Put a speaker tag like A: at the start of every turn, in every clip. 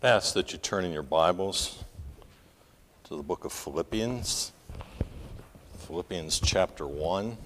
A: Ask that you turn in your Bibles to the book of Philippians, Philippians chapter 1.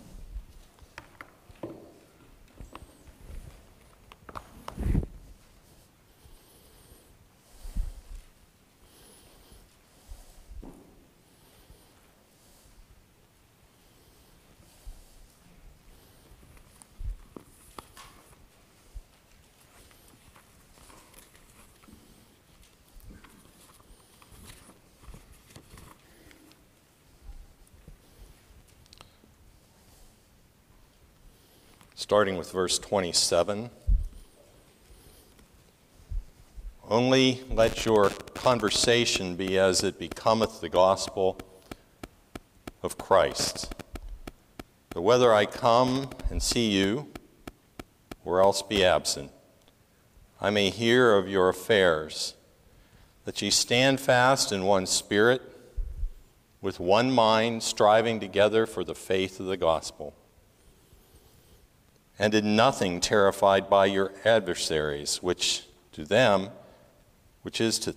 A: Starting with verse 27. Only let your conversation be as it becometh the gospel of Christ. But whether I come and see you, or else be absent, I may hear of your affairs, that ye stand fast in one spirit, with one mind, striving together for the faith of the gospel and in nothing terrified by your adversaries, which to them, which is to,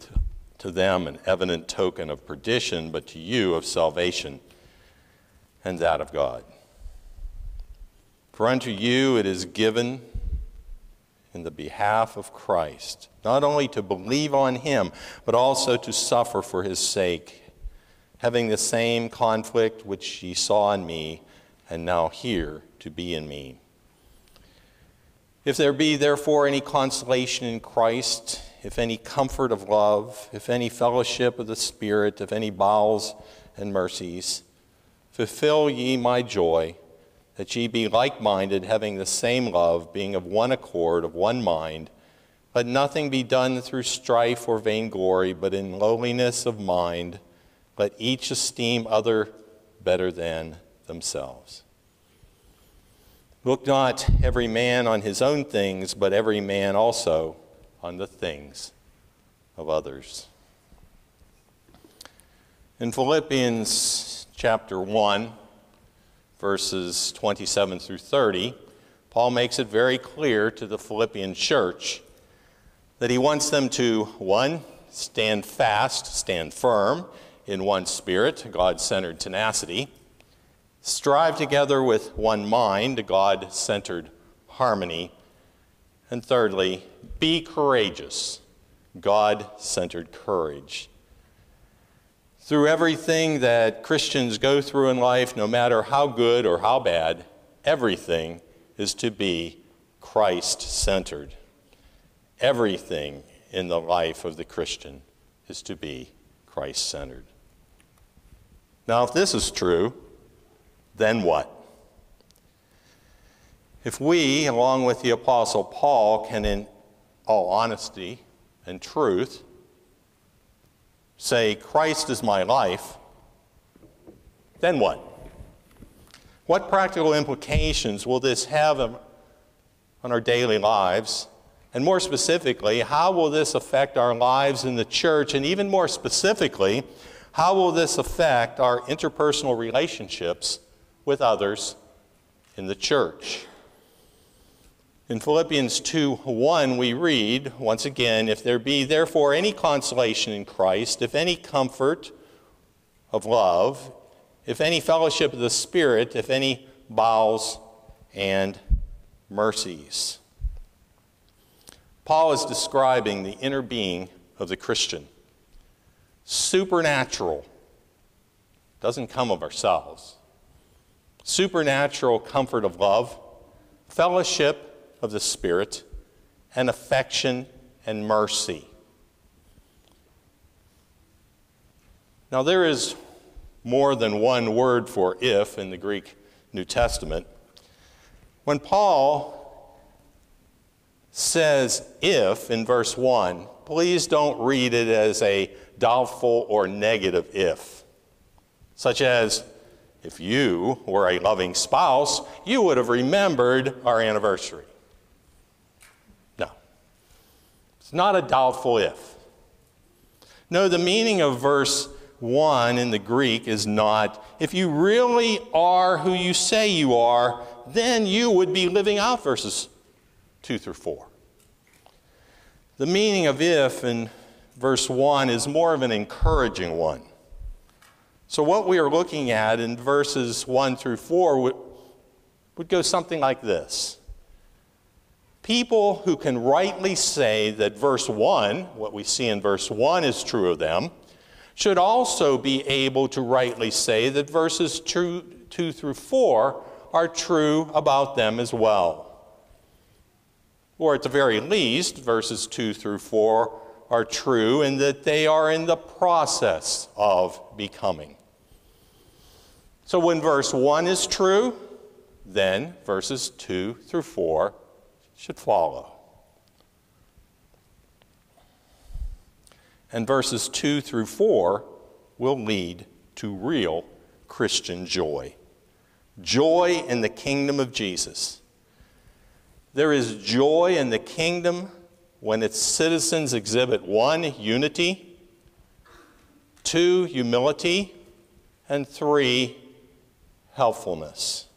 A: to them an evident token of perdition, but to you of salvation and that of God. For unto you it is given in the behalf of Christ, not only to believe on him, but also to suffer for his sake, having the same conflict which ye saw in me, and now hear to be in me. If there be therefore any consolation in Christ, if any comfort of love, if any fellowship of the Spirit, if any bowels and mercies, fulfill ye my joy, that ye be like minded, having the same love, being of one accord, of one mind. Let nothing be done through strife or vainglory, but in lowliness of mind, let each esteem other better than themselves. Look not every man on his own things, but every man also on the things of others. In Philippians chapter 1, verses 27 through 30, Paul makes it very clear to the Philippian church that he wants them to, one, stand fast, stand firm in one spirit, God centered tenacity strive together with one mind, God centered harmony. And thirdly, be courageous, God centered courage. Through everything that Christians go through in life, no matter how good or how bad, everything is to be Christ centered. Everything in the life of the Christian is to be Christ centered. Now, if this is true, then what? If we, along with the Apostle Paul, can, in all honesty and truth, say, Christ is my life, then what? What practical implications will this have on our daily lives? And more specifically, how will this affect our lives in the church? And even more specifically, how will this affect our interpersonal relationships with others in the church. In Philippians 2 1, we read, once again, if there be therefore any consolation in Christ, if any comfort of love, if any fellowship of the Spirit, if any bowels and mercies. Paul is describing the inner being of the Christian. Supernatural doesn't come of ourselves supernatural comfort of love, fellowship of the Spirit, and affection and mercy. Now, there is more than one word for if in the Greek New Testament. When Paul says if in verse 1, please don't read it as a doubtful or negative if, such as if you were a loving spouse, you would have remembered our anniversary. No. It's not a doubtful if. No, the meaning of verse 1 in the Greek is not, if you really are who you say you are, then you would be living out verses 2 through 4. The meaning of if in verse 1 is more of an encouraging one. So, what we are looking at in verses 1 through 4 would, would go something like this People who can rightly say that verse 1, what we see in verse 1, is true of them, should also be able to rightly say that verses 2, 2 through 4 are true about them as well. Or at the very least, verses 2 through 4 are true in that they are in the process of becoming. So when verse 1 is true, then verses 2 through 4 should follow. And verses 2 through 4 will lead to real Christian joy. Joy in the kingdom of Jesus. There is joy in the kingdom when its citizens exhibit one, unity, two, humility, and three, helpfulness.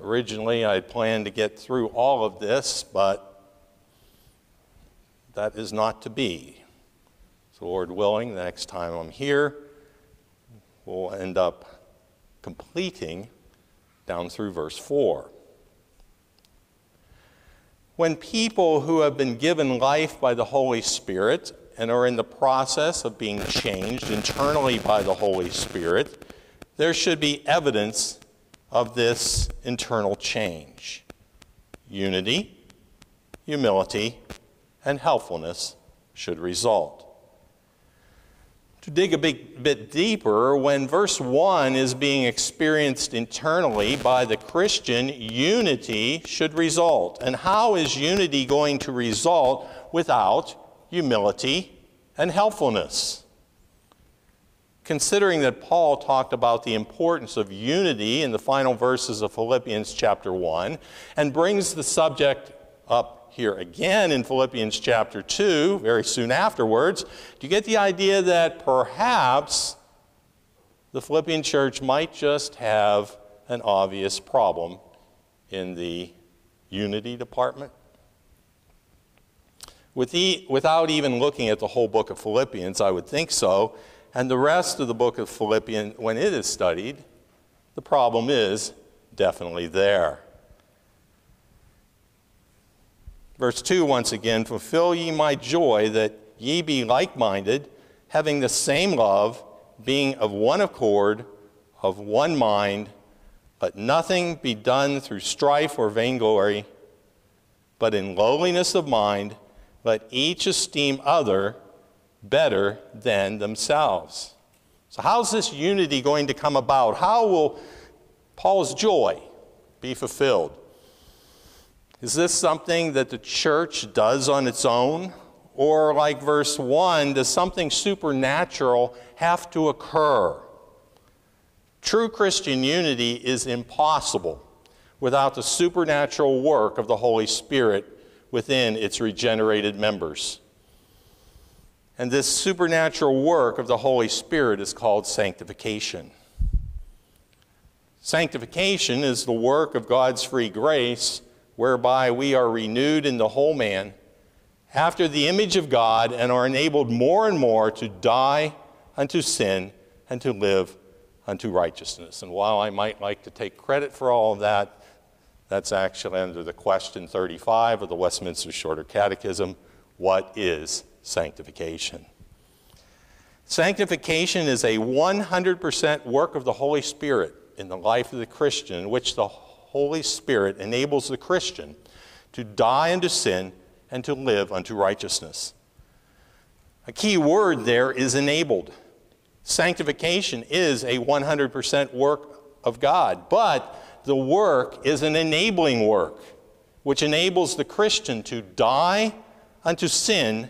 A: Originally, I planned to get through all of this, but that is not to be. So, Lord willing, the next time I'm here, we'll end up completing down through verse 4. When people who have been given life by the Holy Spirit and are in the process of being changed internally by the Holy Spirit, there should be evidence of this internal change. Unity, humility, and helpfulness should result. To dig a big, bit deeper, when verse 1 is being experienced internally by the Christian, unity should result. And how is unity going to result without humility and helpfulness? Considering that Paul talked about the importance of unity in the final verses of Philippians chapter 1 and brings the subject up here again in Philippians chapter 2, very soon afterwards, do you get the idea that perhaps the Philippian church might just have an obvious problem in the unity department? With without even looking at the whole book of Philippians, I would think so. And the rest of the book of Philippians, when it is studied, the problem is definitely there. Verse 2 once again Fulfill ye my joy that ye be like minded, having the same love, being of one accord, of one mind, but nothing be done through strife or vainglory, but in lowliness of mind, let each esteem other better than themselves. So, how's this unity going to come about? How will Paul's joy be fulfilled? Is this something that the church does on its own? Or, like verse 1, does something supernatural have to occur? True Christian unity is impossible without the supernatural work of the Holy Spirit within its regenerated members. And this supernatural work of the Holy Spirit is called sanctification. Sanctification is the work of God's free grace whereby we are renewed in the whole man after the image of God and are enabled more and more to die unto sin and to live unto righteousness. And while I might like to take credit for all of that, that's actually under the question 35 of the Westminster Shorter Catechism what is sanctification? Sanctification is a 100% work of the Holy Spirit in the life of the Christian, in which the Holy Spirit enables the Christian to die unto sin and to live unto righteousness. A key word there is enabled. Sanctification is a 100% work of God, but the work is an enabling work, which enables the Christian to die unto sin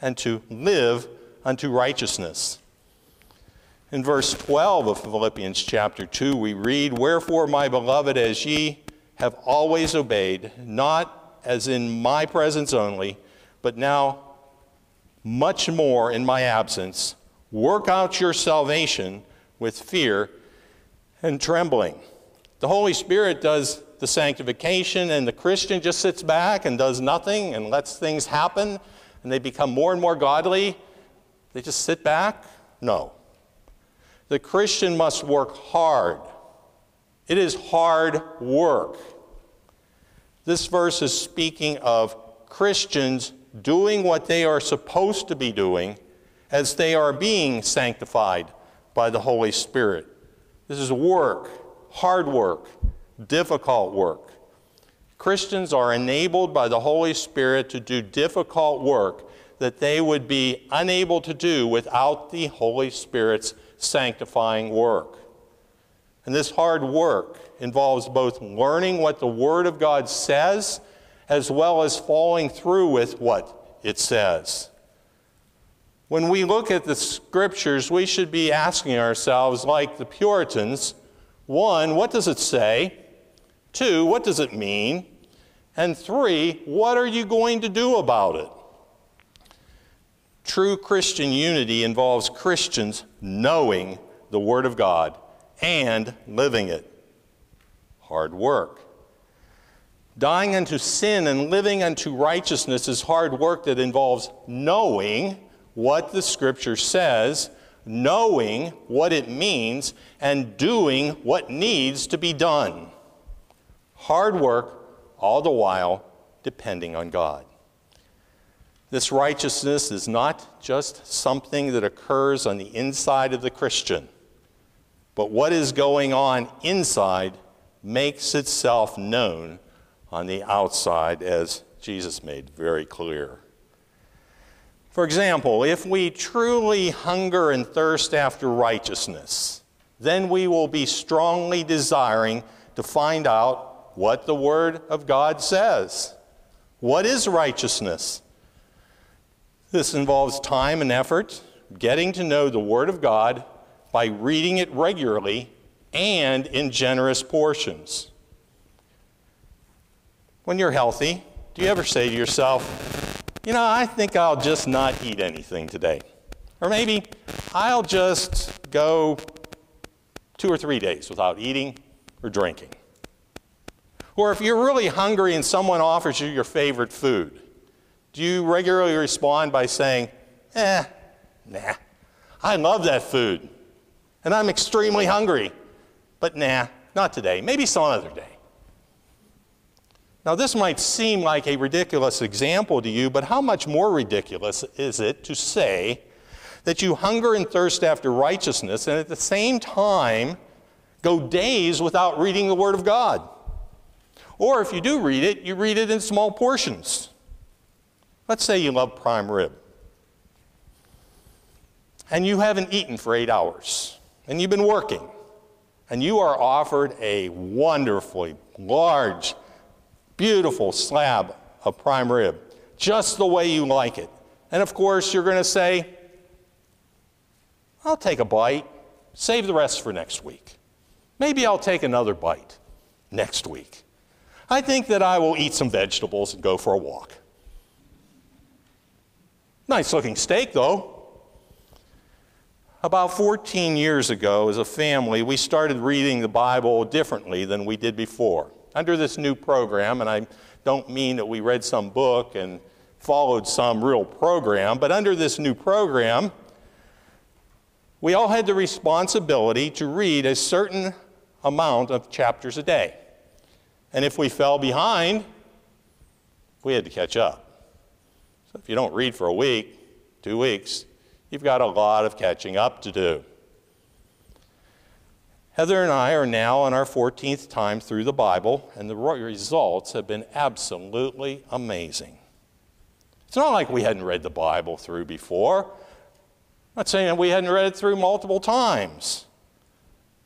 A: and to live unto righteousness. In verse 12 of Philippians chapter 2, we read, Wherefore, my beloved, as ye have always obeyed, not as in my presence only, but now much more in my absence, work out your salvation with fear and trembling. The Holy Spirit does the sanctification, and the Christian just sits back and does nothing and lets things happen and they become more and more godly, they just sit back? No. The Christian must work hard. It is hard work. This verse is speaking of Christians doing what they are supposed to be doing as they are being sanctified by the Holy Spirit. This is work, hard work, difficult work. Christians are enabled by the Holy Spirit to do difficult work that they would be unable to do without the Holy Spirit's sanctifying work. And this hard work involves both learning what the Word of God says as well as following through with what it says. When we look at the scriptures, we should be asking ourselves, like the Puritans, one, what does it say? Two, what does it mean? And three, what are you going to do about it? True Christian unity involves Christians knowing the Word of God and living it. Hard work. Dying unto sin and living unto righteousness is hard work that involves knowing what the Scripture says, knowing what it means, and doing what needs to be done. Hard work, all the while depending on God. This righteousness is not just something that occurs on the inside of the Christian, but what is going on inside makes itself known on the outside, as Jesus made very clear. For example, if we truly hunger and thirst after righteousness, then we will be strongly desiring to find out what the Word of God says. What is righteousness? This involves time and effort, getting to know the Word of God by reading it regularly and in generous portions. When you're healthy, do you ever say to yourself, you know, I think I'll just not eat anything today? Or maybe I'll just go two or three days without eating or drinking. Or if you're really hungry and someone offers you your favorite food, do you regularly respond by saying, eh, nah, I love that food and I'm extremely hungry, but nah, not today, maybe some other day. Now, this might seem like a ridiculous example to you, but how much more ridiculous is it to say that you hunger and thirst after righteousness and at the same time go days without reading the Word of God? Or if you do read it, you read it in small portions. Let's say you love prime rib. And you haven't eaten for eight hours. And you've been working. And you are offered a wonderfully large Beautiful slab of prime rib, just the way you like it. And of course, you're going to say, I'll take a bite, save the rest for next week. Maybe I'll take another bite next week. I think that I will eat some vegetables and go for a walk. Nice looking steak, though. About 14 years ago, as a family, we started reading the Bible differently than we did before under this new program, and I don't mean that we read some book and followed some real program, but under this new program, we all had the responsibility to read a certain amount of chapters a day. And if we fell behind, we had to catch up. So if you don't read for a week, two weeks, you've got a lot of catching up to do. Heather and I are now on our 14th time through the Bible, and the results have been absolutely amazing. It's not like we hadn't read the Bible through before. I'm not saying that we hadn't read it through multiple times.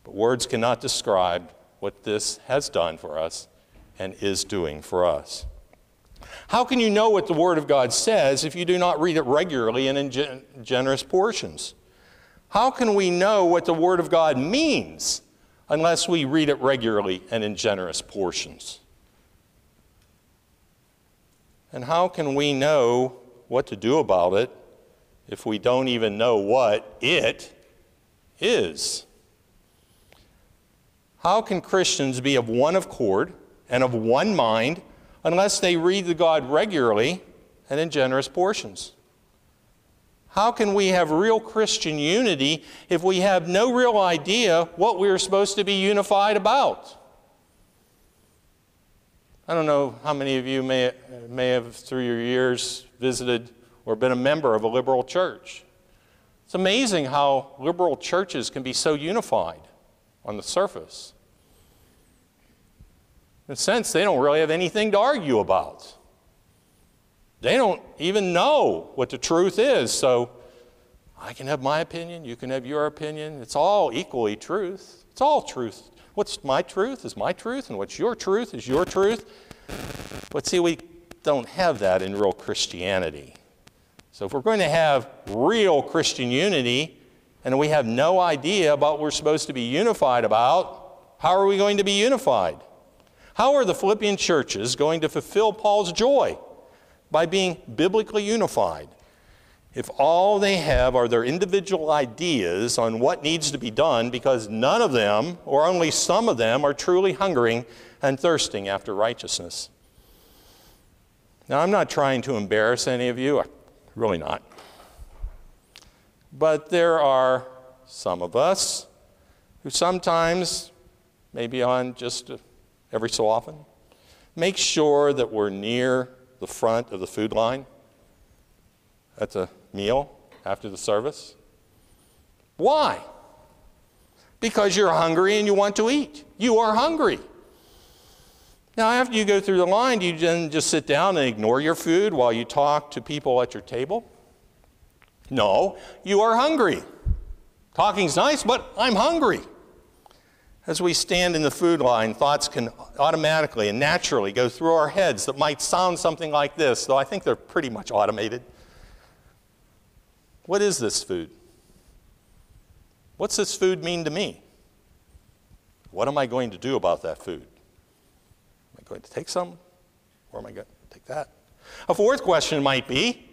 A: But words cannot describe what this has done for us and is doing for us. How can you know what the Word of God says if you do not read it regularly and in gen- generous portions? How can we know what the Word of God means unless we read it regularly and in generous portions? And how can we know what to do about it if we don't even know what it is? How can Christians be of one accord and of one mind unless they read the God regularly and in generous portions. How can we have real Christian unity if we have no real idea what we're supposed to be unified about? I don't know how many of you may, may have, through your years, visited or been a member of a liberal church. It's amazing how liberal churches can be so unified on the surface. In a sense, they don't really have anything to argue about. They don't even know what the truth is. So I can have my opinion, you can have your opinion. It's all equally truth. It's all truth. What's my truth is my truth, and what's your truth is your truth. But see, we don't have that in real Christianity. So if we're going to have real Christian unity, and we have no idea about what we're supposed to be unified about, how are we going to be unified? How are the Philippian churches going to fulfill Paul's joy? By being biblically unified. If all they have are their individual ideas on what needs to be done because none of them, or only some of them, are truly hungering and thirsting after righteousness. Now, I'm not trying to embarrass any of you, really not. But there are some of us who sometimes, maybe on just every so often. Make sure that we're near the front of the food line at the meal after the service. Why? Because you're hungry and you want to eat. You are hungry. Now, after you go through the line, do you then just sit down and ignore your food while you talk to people at your table? No, you are hungry. Talking's nice, but I'm hungry. As we stand in the food line, thoughts can automatically and naturally go through our heads that might sound something like this, though I think they're pretty much automated. What is this food? What's this food mean to me? What am I going to do about that food? Am I going to take some? Or am I going to take that? A fourth question might be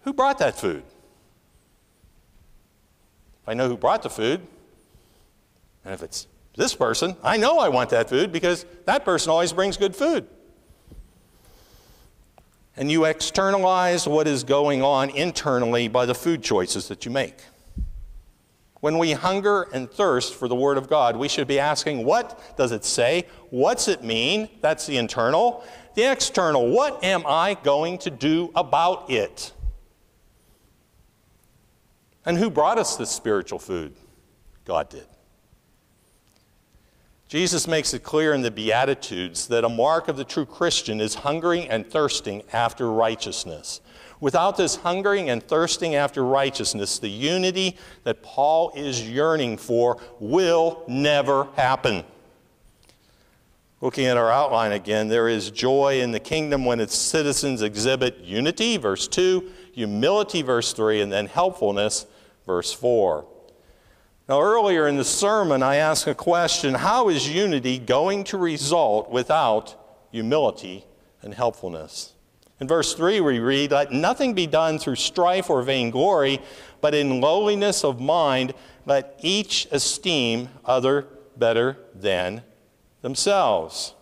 A: who brought that food? If I know who brought the food, and if it's this person, I know I want that food because that person always brings good food. And you externalize what is going on internally by the food choices that you make. When we hunger and thirst for the Word of God, we should be asking, what does it say? What's it mean? That's the internal. The external, what am I going to do about it? And who brought us this spiritual food? God did. Jesus makes it clear in the Beatitudes that a mark of the true Christian is hungering and thirsting after righteousness. Without this hungering and thirsting after righteousness, the unity that Paul is yearning for will never happen. Looking at our outline again, there is joy in the kingdom when its citizens exhibit unity, verse 2, humility, verse 3, and then helpfulness, verse 4. Now, earlier in the sermon, I asked a question How is unity going to result without humility and helpfulness? In verse 3, we read, Let nothing be done through strife or vainglory, but in lowliness of mind, let each esteem other better than themselves.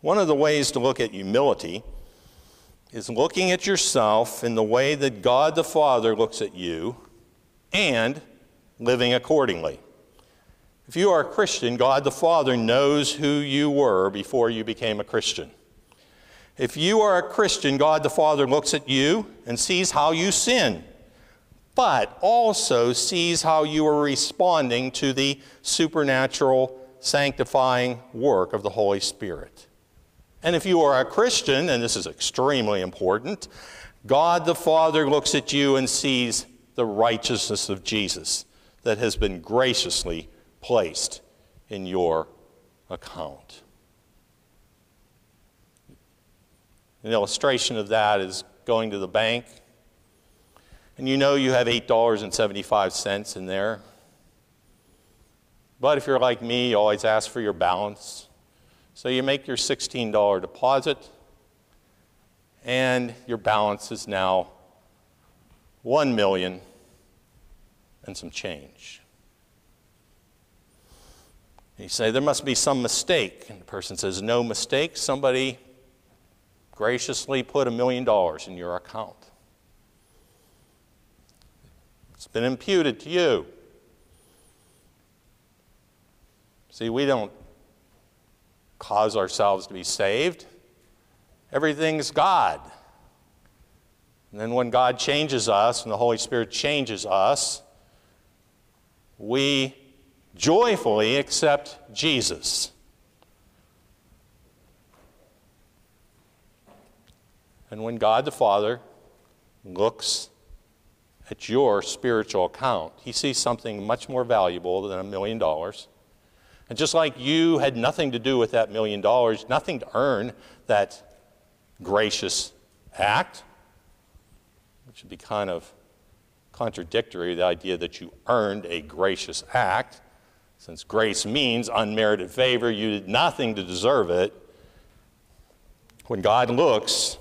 A: One of the ways to look at humility is looking at yourself in the way that God the Father looks at you and living accordingly. If you are a Christian, God the Father knows who you were before you became a Christian. If you are a Christian, God the Father looks at you and sees how you sin, but also sees how you are responding to the supernatural sanctifying work of the Holy Spirit. And if you are a Christian, and this is extremely important, God the Father looks at you and sees the righteousness of Jesus that has been graciously placed in your account. An illustration of that is going to the bank, and you know you have $8.75 in there. But if you're like me, you always ask for your balance. So you make your $16 deposit, and your balance is now 1 million and some change. You say, there must be some mistake. And the person says, no mistake. Somebody graciously put a million dollars in your account. It's been imputed to you. See, we don't cause ourselves to be saved. Everything's God. And then when God changes us and the Holy Spirit changes us, we joyfully accept Jesus. And when God the Father looks at your spiritual account, he sees something much more valuable than a million dollars. And just like you had nothing to do with that million dollars, nothing to earn that gracious act, which would be kind of contradictory, the idea that you earned a gracious act, since grace means unmerited favor, you did nothing to deserve it. When God looks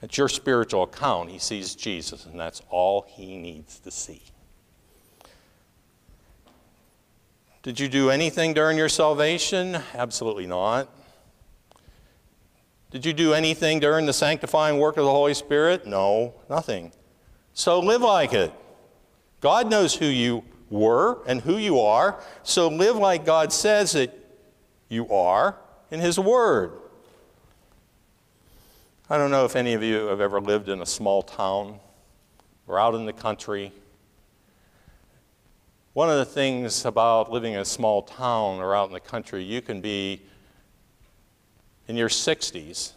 A: at your spiritual account, he sees Jesus, and that's all he needs to see. Did you do anything during your salvation? Absolutely not. Did you do anything during the sanctifying work of the Holy Spirit? No, nothing. So live like it. God knows who you were and who you are, so live like God says that you are in His Word. I don't know if any of you have ever lived in a small town or out in the country one of the things about living in a small town or out in the country, you can be in your 60s,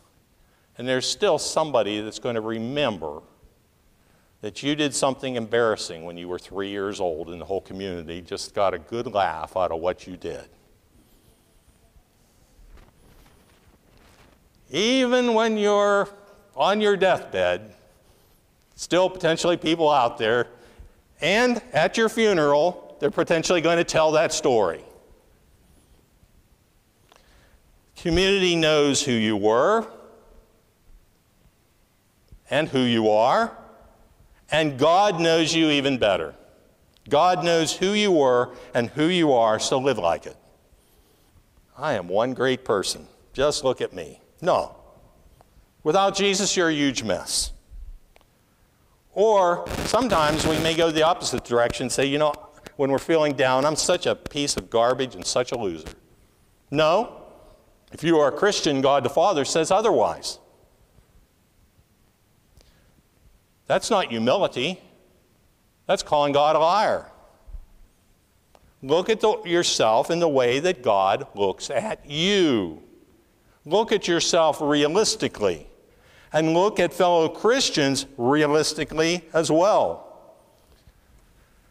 A: and there's still somebody that's going to remember that you did something embarrassing when you were three years old, and the whole community just got a good laugh out of what you did. Even when you're on your deathbed, still potentially people out there, and at your funeral, they're potentially going to tell that story. Community knows who you were and who you are, and God knows you even better. God knows who you were and who you are, so live like it. I am one great person. Just look at me. No. Without Jesus, you're a huge mess. Or sometimes we may go the opposite direction and say, you know, when we're feeling down, I'm such a piece of garbage and such a loser. No. If you are a Christian, God the Father says otherwise. That's not humility. That's calling God a liar. Look at the, yourself in the way that God looks at you. Look at yourself realistically. And look at fellow Christians realistically as well.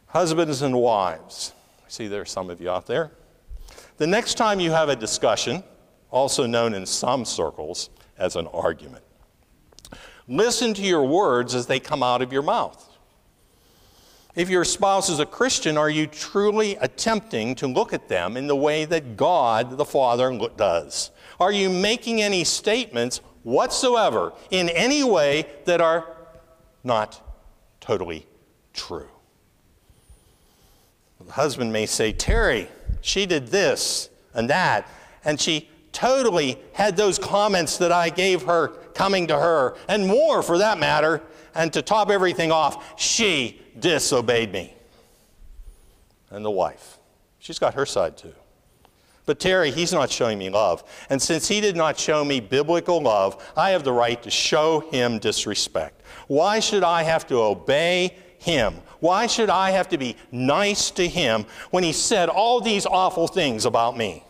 A: Husbands and wives. I see there are some of you out there. The next time you have a discussion, also known in some circles as an argument, listen to your words as they come out of your mouth. If your spouse is a Christian, are you truly attempting to look at them in the way that God the Father does? Are you making any statements whatsoever in any way that are not totally true? The husband may say, Terry, she did this and that, and she totally had those comments that I gave her coming to her, and more for that matter. And to top everything off, she disobeyed me. And the wife, she's got her side too. But Terry, he's not showing me love. And since he did not show me biblical love, I have the right to show him disrespect. Why should I have to obey him? Why should I have to be nice to him when he said all these awful things about me?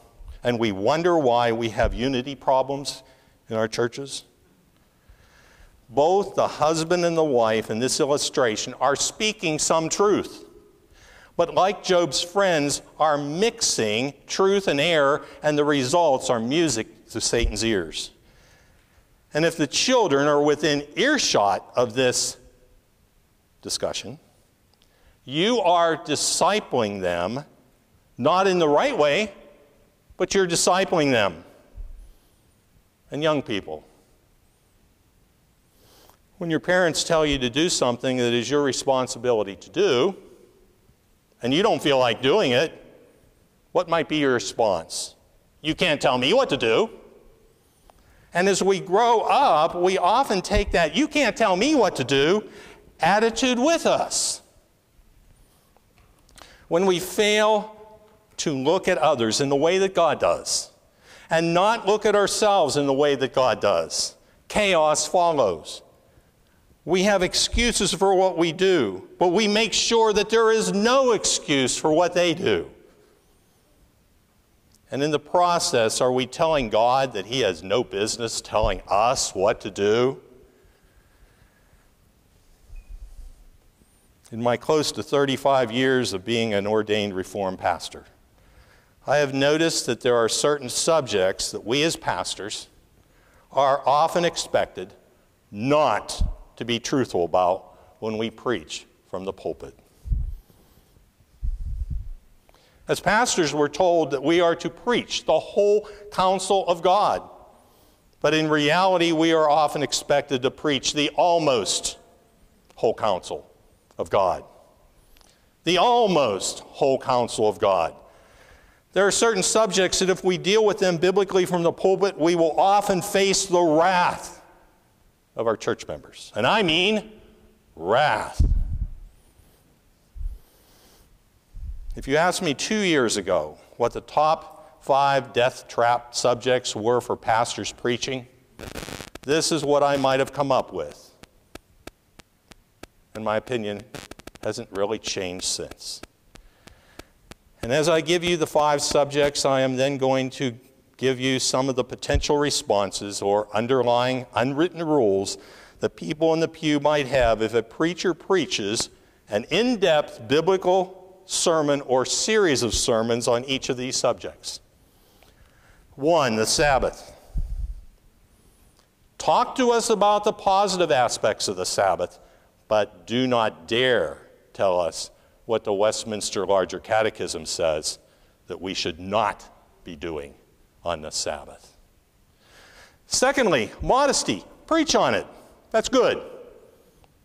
A: And we wonder why we have unity problems in our churches. Both the husband and the wife in this illustration are speaking some truth. But like Job's friends, are mixing truth and error, and the results are music to Satan's ears. And if the children are within earshot of this discussion, you are discipling them, not in the right way, but you're discipling them. And young people, when your parents tell you to do something that is your responsibility to do, and you don't feel like doing it, what might be your response? You can't tell me what to do. And as we grow up, we often take that, you can't tell me what to do, attitude with us. When we fail to look at others in the way that God does and not look at ourselves in the way that God does, chaos follows. We have excuses for what we do, but we make sure that there is no excuse for what they do. And in the process, are we telling God that He has no business telling us what to do? In my close to 35 years of being an ordained Reformed pastor, I have noticed that there are certain subjects that we as pastors are often expected not to be truthful about when we preach from the pulpit. As pastors, we're told that we are to preach the whole counsel of God. But in reality, we are often expected to preach the almost whole counsel of God. The almost whole counsel of God. There are certain subjects that if we deal with them biblically from the pulpit, we will often face the wrath of our church members. And I mean wrath. If you asked me two years ago what the top five death trap subjects were for pastors preaching, this is what I might have come up with. In my opinion, hasn't really changed since. And as I give you the five subjects, I am then going to give you some of the potential responses or underlying unwritten rules that people in the pew might have if a preacher preaches an in depth biblical sermon or series of sermons on each of these subjects. One, the Sabbath. Talk to us about the positive aspects of the Sabbath, but do not dare tell us what the Westminster Larger Catechism says that we should not be doing on the Sabbath. Secondly, modesty. Preach on it. That's good.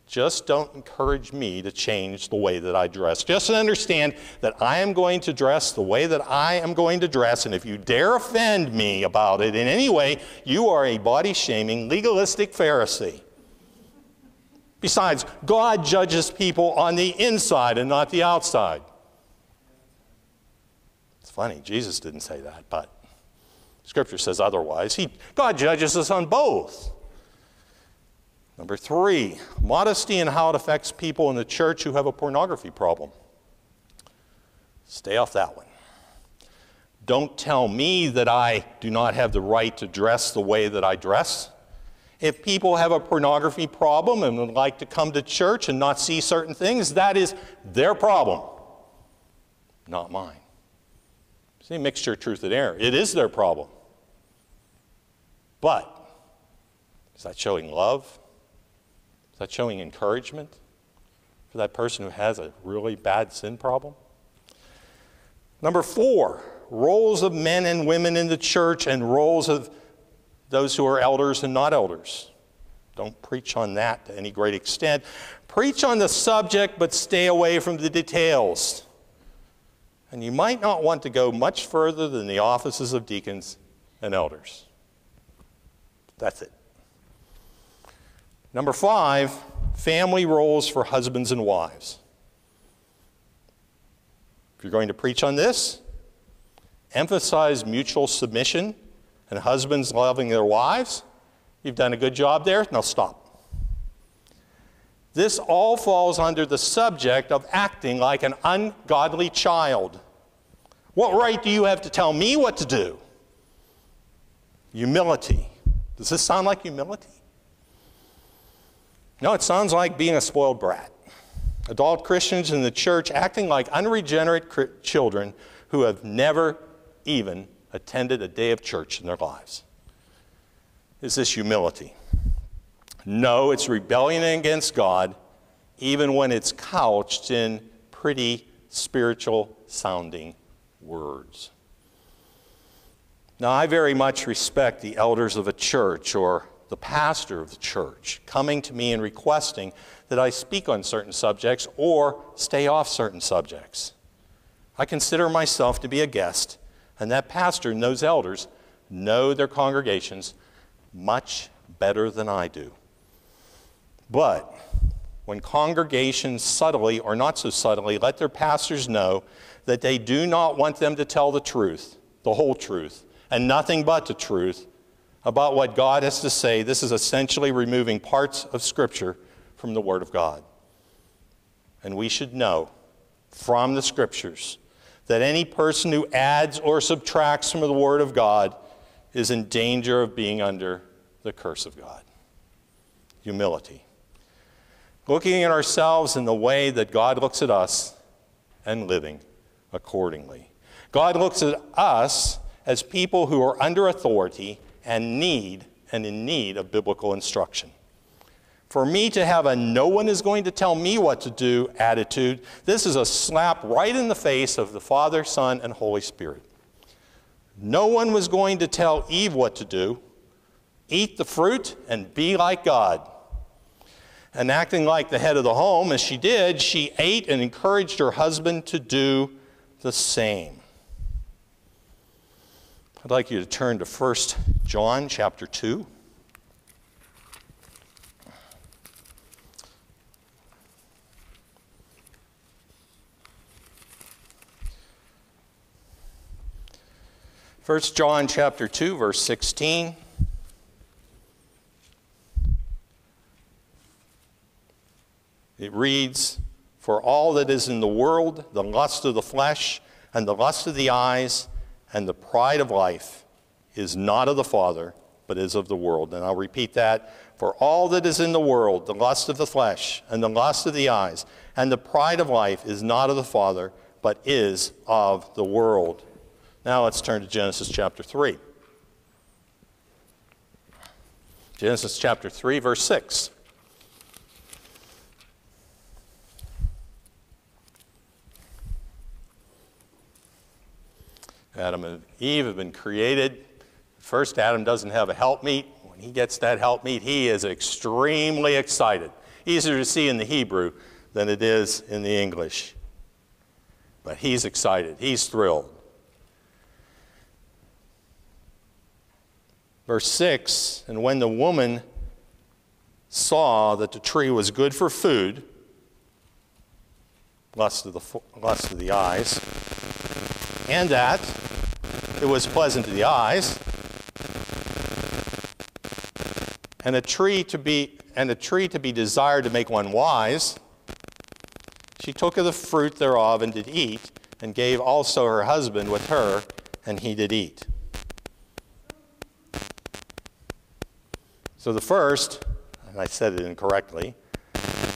A: Just don't encourage me to change the way that I dress. Just understand that I am going to dress the way that I am going to dress, and if you dare offend me about it in any way, you are a body shaming, legalistic Pharisee. Besides, God judges people on the inside and not the outside. It's funny, Jesus didn't say that, but Scripture says otherwise. He, God judges us on both. Number three, modesty and how it affects people in the church who have a pornography problem. Stay off that one. Don't tell me that I do not have the right to dress the way that I dress. If people have a pornography problem and would like to come to church and not see certain things, that is their problem, not mine. See, mixture of truth and error. It is their problem. But is that showing love? Is that showing encouragement for that person who has a really bad sin problem? Number four, roles of men and women in the church and roles of those who are elders and not elders. Don't preach on that to any great extent. Preach on the subject, but stay away from the details. And you might not want to go much further than the offices of deacons and elders. That's it. Number five, family roles for husbands and wives. If you're going to preach on this, emphasize mutual submission and husbands loving their wives. You've done a good job there. Now stop. This all falls under the subject of acting like an ungodly child. What right do you have to tell me what to do? Humility. Does this sound like humility? No, it sounds like being a spoiled brat. Adult Christians in the church acting like unregenerate children who have never even attended a day of church in their lives. Is this humility? No, it's rebellion against God, even when it's couched in pretty spiritual sounding words. Now, I very much respect the elders of a church or the pastor of the church coming to me and requesting that I speak on certain subjects or stay off certain subjects. I consider myself to be a guest, and that pastor and those elders know their congregations much better than I do. But when congregations subtly or not so subtly let their pastors know that they do not want them to tell the truth, the whole truth, and nothing but the truth about what God has to say, this is essentially removing parts of Scripture from the Word of God. And we should know from the Scriptures that any person who adds or subtracts from the Word of God is in danger of being under the curse of God. Humility. Looking at ourselves in the way that God looks at us and living accordingly. God looks at us as people who are under authority and need and in need of biblical instruction. For me to have a no one is going to tell me what to do attitude, this is a slap right in the face of the Father, Son, and Holy Spirit. No one was going to tell Eve what to do eat the fruit and be like God. And acting like the head of the home, as she did, she ate and encouraged her husband to do the same. I'd like you to turn to 1 John chapter 2. First John chapter 2 verse 16 It reads for all that is in the world the lust of the flesh and the lust of the eyes and the pride of life is not of the Father, but is of the world. And I'll repeat that. For all that is in the world, the lust of the flesh, and the lust of the eyes, and the pride of life is not of the Father, but is of the world. Now let's turn to Genesis chapter 3. Genesis chapter 3, verse 6. Adam and Eve have been created. First, Adam doesn't have a helpmeet. When he gets that helpmeet, he is extremely excited. Easier to see in the Hebrew than it is in the English. But he's excited, he's thrilled. Verse 6 And when the woman saw that the tree was good for food, lust of the, lust of the eyes, and that it was pleasant to the eyes, and a tree to be and a tree to be desired to make one wise. She took of the fruit thereof and did eat, and gave also her husband with her, and he did eat. So the first, and I said it incorrectly,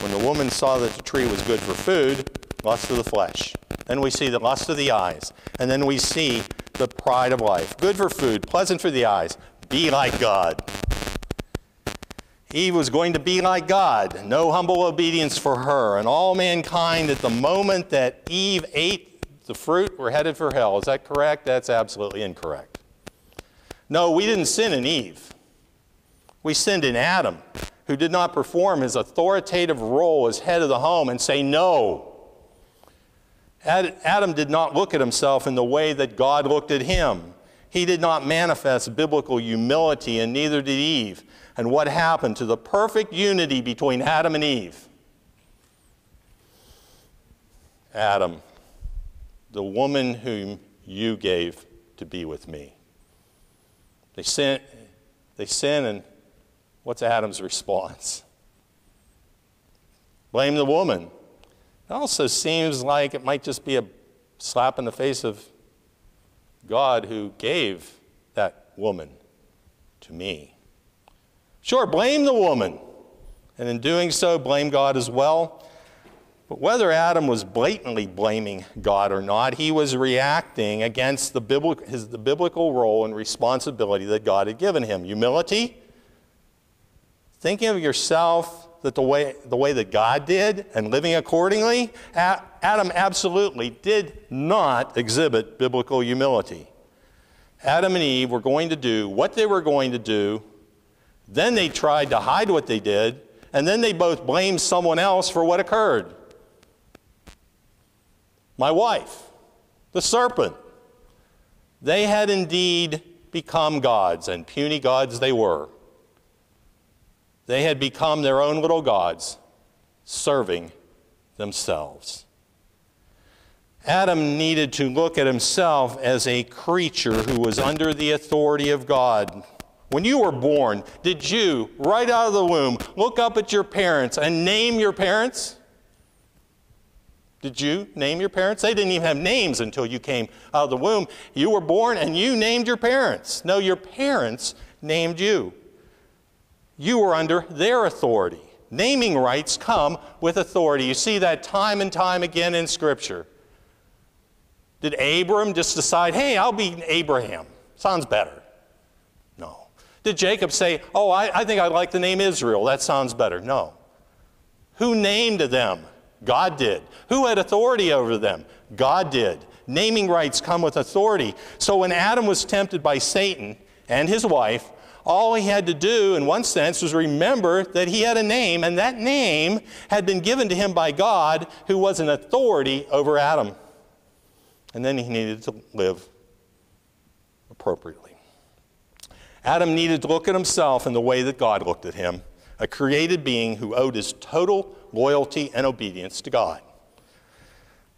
A: when the woman saw that the tree was good for food, lust of the flesh. Then we see the lust of the eyes. And then we see the pride of life. Good for food, pleasant for the eyes. Be like God. Eve was going to be like God. No humble obedience for her. And all mankind, at the moment that Eve ate the fruit, were headed for hell. Is that correct? That's absolutely incorrect. No, we didn't sin in Eve. We sinned in Adam, who did not perform his authoritative role as head of the home and say no. Adam did not look at himself in the way that God looked at him. He did not manifest biblical humility, and neither did Eve. And what happened to the perfect unity between Adam and Eve? Adam, the woman whom you gave to be with me. They sin, they sin, and what's Adam's response? Blame the woman. It also seems like it might just be a slap in the face of God who gave that woman to me. Sure, blame the woman, and in doing so, blame God as well. But whether Adam was blatantly blaming God or not, he was reacting against the biblical, his, the biblical role and responsibility that God had given him humility, thinking of yourself that the way, the way that God did and living accordingly, Adam absolutely did not exhibit biblical humility. Adam and Eve were going to do what they were going to do, then they tried to hide what they did, and then they both blamed someone else for what occurred. My wife, the serpent. They had indeed become gods, and puny gods they were. They had become their own little gods, serving themselves. Adam needed to look at himself as a creature who was under the authority of God. When you were born, did you, right out of the womb, look up at your parents and name your parents? Did you name your parents? They didn't even have names until you came out of the womb. You were born and you named your parents. No, your parents named you. You were under their authority. Naming rights come with authority. You see that time and time again in Scripture. Did Abram just decide, hey, I'll be Abraham? Sounds better. No. Did Jacob say, oh, I, I think I'd like the name Israel? That sounds better. No. Who named them? God did. Who had authority over them? God did. Naming rights come with authority. So when Adam was tempted by Satan and his wife, all he had to do, in one sense, was remember that he had a name, and that name had been given to him by God, who was an authority over Adam. And then he needed to live appropriately. Adam needed to look at himself in the way that God looked at him, a created being who owed his total loyalty, and obedience to God.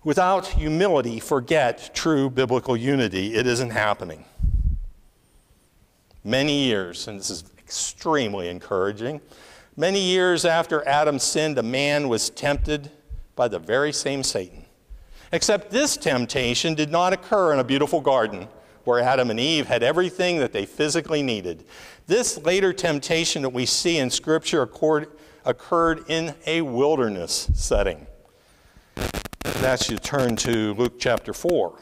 A: Without humility, forget true biblical unity. It isn't happening. Many years, and this is extremely encouraging, many years after Adam sinned, a man was tempted by the very same Satan. Except this temptation did not occur in a beautiful garden where Adam and Eve had everything that they physically needed. This later temptation that we see in Scripture occurred in a wilderness setting. That's you turn to Luke chapter 4.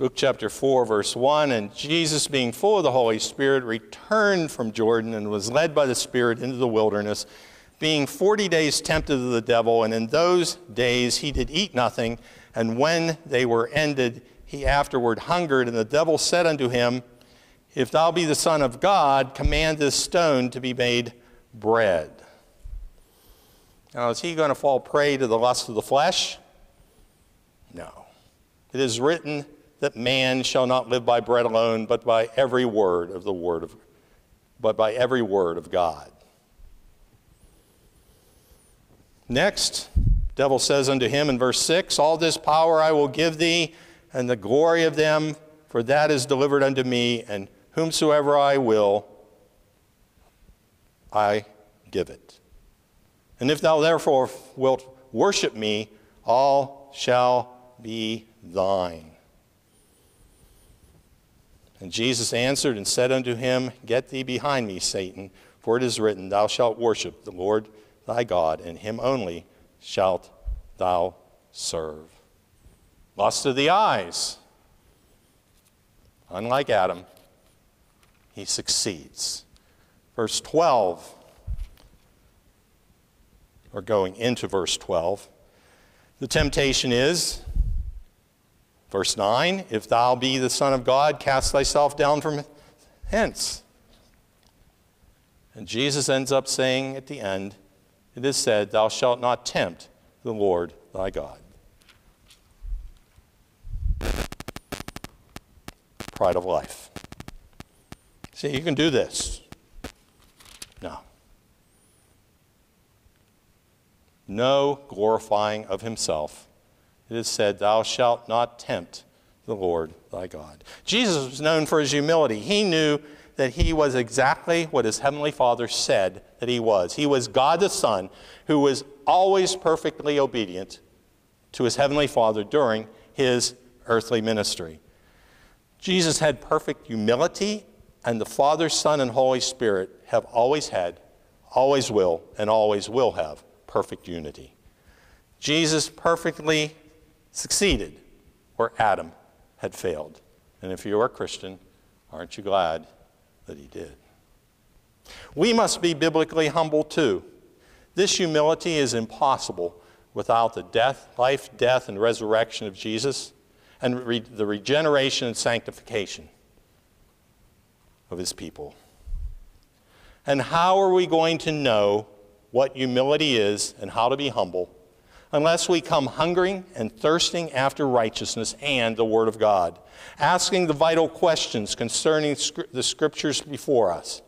A: Luke chapter 4, verse 1 And Jesus, being full of the Holy Spirit, returned from Jordan and was led by the Spirit into the wilderness, being 40 days tempted of the devil. And in those days he did eat nothing. And when they were ended, he afterward hungered. And the devil said unto him, If thou be the Son of God, command this stone to be made bread. Now, is he going to fall prey to the lust of the flesh? No. It is written, that man shall not live by bread alone, but by every word of the word of but by every word of God. Next, devil says unto him in verse 6, All this power I will give thee, and the glory of them, for that is delivered unto me, and whomsoever I will, I give it. And if thou therefore wilt worship me, all shall be thine. And Jesus answered and said unto him, Get thee behind me, Satan, for it is written, Thou shalt worship the Lord thy God, and him only shalt thou serve. Lust of the eyes. Unlike Adam, he succeeds. Verse 12, or going into verse 12, the temptation is Verse 9 If thou be the Son of God, cast thyself down from hence. And Jesus ends up saying at the end, It is said, Thou shalt not tempt the Lord thy God. Pride of life. See, you can do this. No. No glorifying of himself it is said, Thou shalt not tempt the Lord thy God. Jesus was known for his humility. He knew that he was exactly what his heavenly Father said that he was. He was God the Son who was always perfectly obedient to his heavenly Father during his earthly ministry. Jesus had perfect humility, and the Father, Son, and Holy Spirit have always had, always will, and always will have perfect unity. Jesus perfectly succeeded where Adam had failed. And if you are a Christian, aren't you glad that he did? We must be biblically humble too. This humility is impossible without the death, life, death, and resurrection of Jesus and re- the regeneration and sanctification of his people. And how are we going to know what humility is and how to be humble unless we come hungering and thirsting after righteousness and the Word of God, asking the vital questions concerning the Scriptures before us?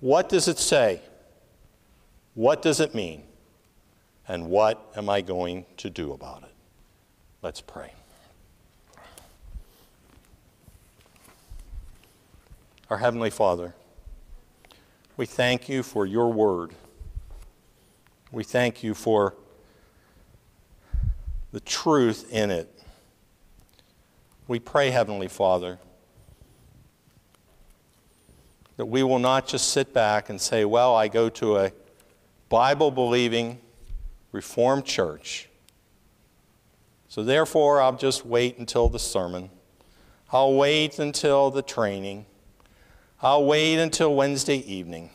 A: What does it say? What does it mean? And what am I going to do about it? Let's pray. Our Heavenly Father, we thank you for your word. We thank you for the truth in it. We pray, Heavenly Father, that we will not just sit back and say, Well, I go to a Bible believing Reformed church. So therefore, I'll just wait until the sermon. I'll wait until the training. I'll wait until Wednesday evening.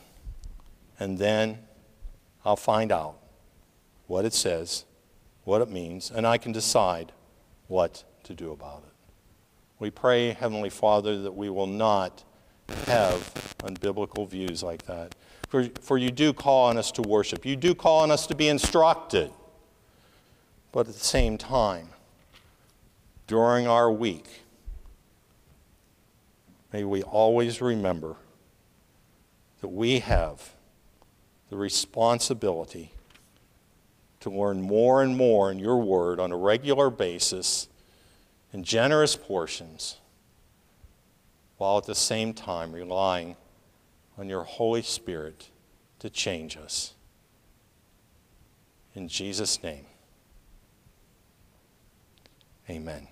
A: And then I'll find out what it says, what it means, and I can decide what to do about it. We pray, Heavenly Father, that we will not have unbiblical views like that. For, for you do call on us to worship, you do call on us to be instructed. But at the same time, during our week, may we always remember that we have the responsibility to learn more and more in your word on a regular basis in generous portions, while at the same time relying on your Holy Spirit to change us. In Jesus' name, amen.